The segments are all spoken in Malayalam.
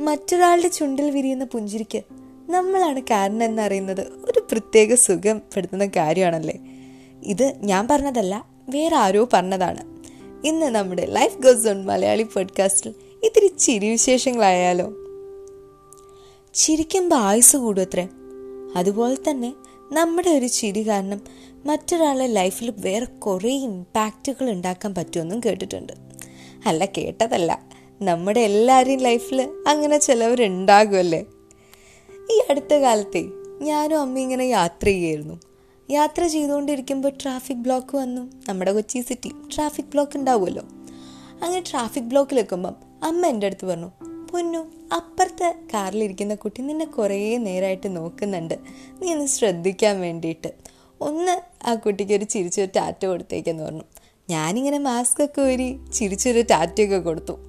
മറ്റൊരാളുടെ ചുണ്ടിൽ വിരിയുന്ന പുഞ്ചിരിക്ക് നമ്മളാണ് കാരണം എന്നറിയുന്നത് ഒരു പ്രത്യേക സുഖം പെടുത്തുന്ന കാര്യമാണല്ലേ? ഇത് ഞാൻ പറഞ്ഞതല്ല വേറെ ആരോ പറഞ്ഞതാണ്. ഇന്ന് നമ്മുടെ ലൈഫ് ഗോസ് ഓൺ മലയാളി പോഡ്കാസ്റ്റിൽ ഇത്തിരി ചിരി വിശേഷങ്ങളായാലോ? ചിരിക്കുമ്പോൾ ആയുസ് കൂടും അത്രേ അതുപോലെ തന്നെ നമ്മുടെ ഒരു ചിരി കാരണം മറ്റൊരാളെ ലൈഫിൽ വേറെ കുറേ ഇമ്പാക്റ്റുകൾ ഉണ്ടാക്കാൻ പറ്റുമെന്നും കേട്ടിട്ടുണ്ട്. അല്ല കേട്ടതല്ല. നമ്മുടെ എല്ലാവരെയും ലൈഫിൽ അങ്ങനെ ചിലവരുണ്ടാകുമല്ലേ? ഈ അടുത്ത കാലത്തെ ഞാനും അമ്മ ഇങ്ങനെ യാത്ര ചെയ്യായിരുന്നു യാത്ര ചെയ്തുകൊണ്ടിരിക്കുമ്പോൾ ട്രാഫിക് ബ്ലോക്ക് വന്നു. നമ്മുടെ കൊച്ചി സിറ്റി ട്രാഫിക് ബ്ലോക്ക് ഉണ്ടാവുമല്ലോ. അങ്ങനെ ട്രാഫിക് ബ്ലോക്കിൽ അമ്മ എന്റെ അടുത്ത് പറഞ്ഞു പൊന്നു അപ്പുറത്തെ കാറിലിരിക്കുന്ന കുട്ടി നിന്നെ കുറേ നേരമായിട്ട് നോക്കുന്നുണ്ട്. നീ ഒന്ന് ശ്രദ്ധിക്കാൻ വേണ്ടിയിട്ട്. ഒന്ന് ആ കുട്ടിക്ക് ഒരു ചിരിച്ചൊരു ടാറ്റ കൊടുത്തേക്കെന്ന് പറഞ്ഞു. ഞാനിങ്ങനെ മാസ്ക് ഒക്കെ ഊരി ചിരിച്ചൊരു ടാറ്റയൊക്കെ കൊടുത്തു.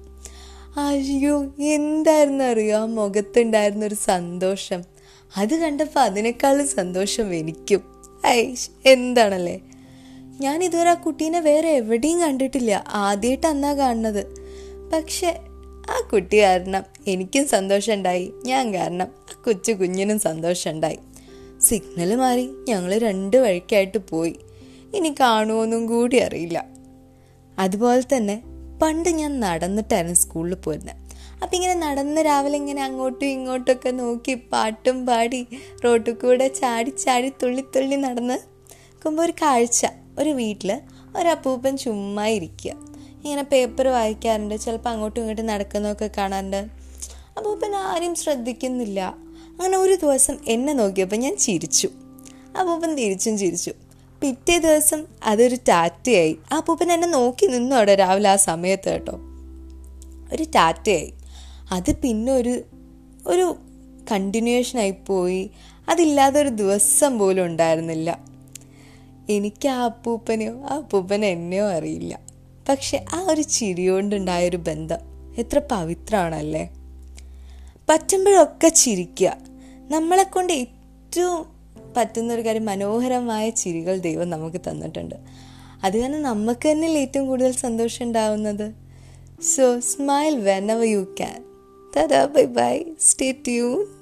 അയ്യോ എന്തായിരുന്നു അറിയോ ആ മുഖത്തുണ്ടായിരുന്ന ഒരു സന്തോഷം. അത് കണ്ടപ്പോൾ അതിനേക്കാളും സന്തോഷം എനിക്കും. ഐഷ് എന്താണല്ലേ? ഞാൻ ഇതുവരെ ആ കുട്ടീനെ വേറെ എവിടെയും കണ്ടിട്ടില്ല. ആദ്യമായിട്ട് അന്നാ കാണുന്നത്. പക്ഷെ ആ കുട്ടി കാരണം എനിക്കും സന്തോഷമുണ്ടായി. ഞാൻ കാരണം ആ കൊച്ചു കുഞ്ഞിനും സന്തോഷമുണ്ടായി. സിഗ്നൽ മാറി ഞങ്ങൾ രണ്ട് വഴിക്കായിട്ട് പോയി. ഇനി കാണുമോന്നും കൂടി അറിയില്ല. അതുപോലെ തന്നെ പണ്ട് ഞാൻ നടന്നിട്ടായിരുന്നു സ്കൂളിൽ പോയിരുന്നത് അപ്പം ഇങ്ങനെ നടന്ന് രാവിലെ ഇങ്ങനെ അങ്ങോട്ടും ഇങ്ങോട്ടൊക്കെ നോക്കി പാട്ടും പാടി റോട്ടിൽ കൂടെ ചാടി ചാടി തുള്ളി തുള്ളി നടന്ന് നിൽക്കുമ്പോൾ ഒരു കാഴ്ച. ഒരു വീട്ടിൽ ഒരപ്പൂപ്പൻ ചുമ്മാ ഇരിക്കുക ഇങ്ങനെ പേപ്പർ വായിക്കാറുണ്ട്. ചിലപ്പോൾ അങ്ങോട്ടും ഇങ്ങോട്ടും നടക്കുന്നതൊക്കെ കാണാറുണ്ട്. അപ്പൂപ്പൻ ആരും ശ്രദ്ധിക്കുന്നില്ല. അങ്ങനെ ഒരു ദിവസം എന്നെ നോക്കിയപ്പോൾ ഞാൻ ചിരിച്ചു. അപ്പൂപ്പൻ തിരിച്ചും ചിരിച്ചു. പിറ്റേ ദിവസം അതൊരു ടാറ്റയായി. ആ പൂപ്പൻ എന്നെ നോക്കി നിന്നു അവിടെ രാവിലെ ആ സമയത്ത് കേട്ടോ. ഒരു ടാറ്റയായി. അത് പിന്നെ ഒരു ഒരു കണ്ടിന്യൂഷൻ ആയി പോയി. അതില്ലാതെ ഒരു ദിവസം പോലും ഉണ്ടായിരുന്നില്ല. എനിക്ക് ആ അപ്പൂപ്പനെയോ ആ അപ്പൂപ്പൻ എന്നെയോ അറിയില്ല. പക്ഷെ ആ ഒരു ചിരി കൊണ്ടുണ്ടായൊരു ബന്ധം എത്ര പവിത്രമാണല്ലേ. പറ്റുമ്പോഴൊക്കെ ചിരിക്കുക. നമ്മളെ കൊണ്ട് ഏറ്റവും പറ്റുന്ന ഒരു കാര്യം മനോഹരമായ ചിരികൾ ദൈവം നമുക്ക് തന്നിട്ടുണ്ട്. അത് കാരണം നമുക്ക് തന്നെ ഏറ്റവും കൂടുതൽ സന്തോഷം ഉണ്ടാവുന്നത്? So smile whenever you can തരാ ബൈ ബൈ സ്റ്റേ ട്യൂൺ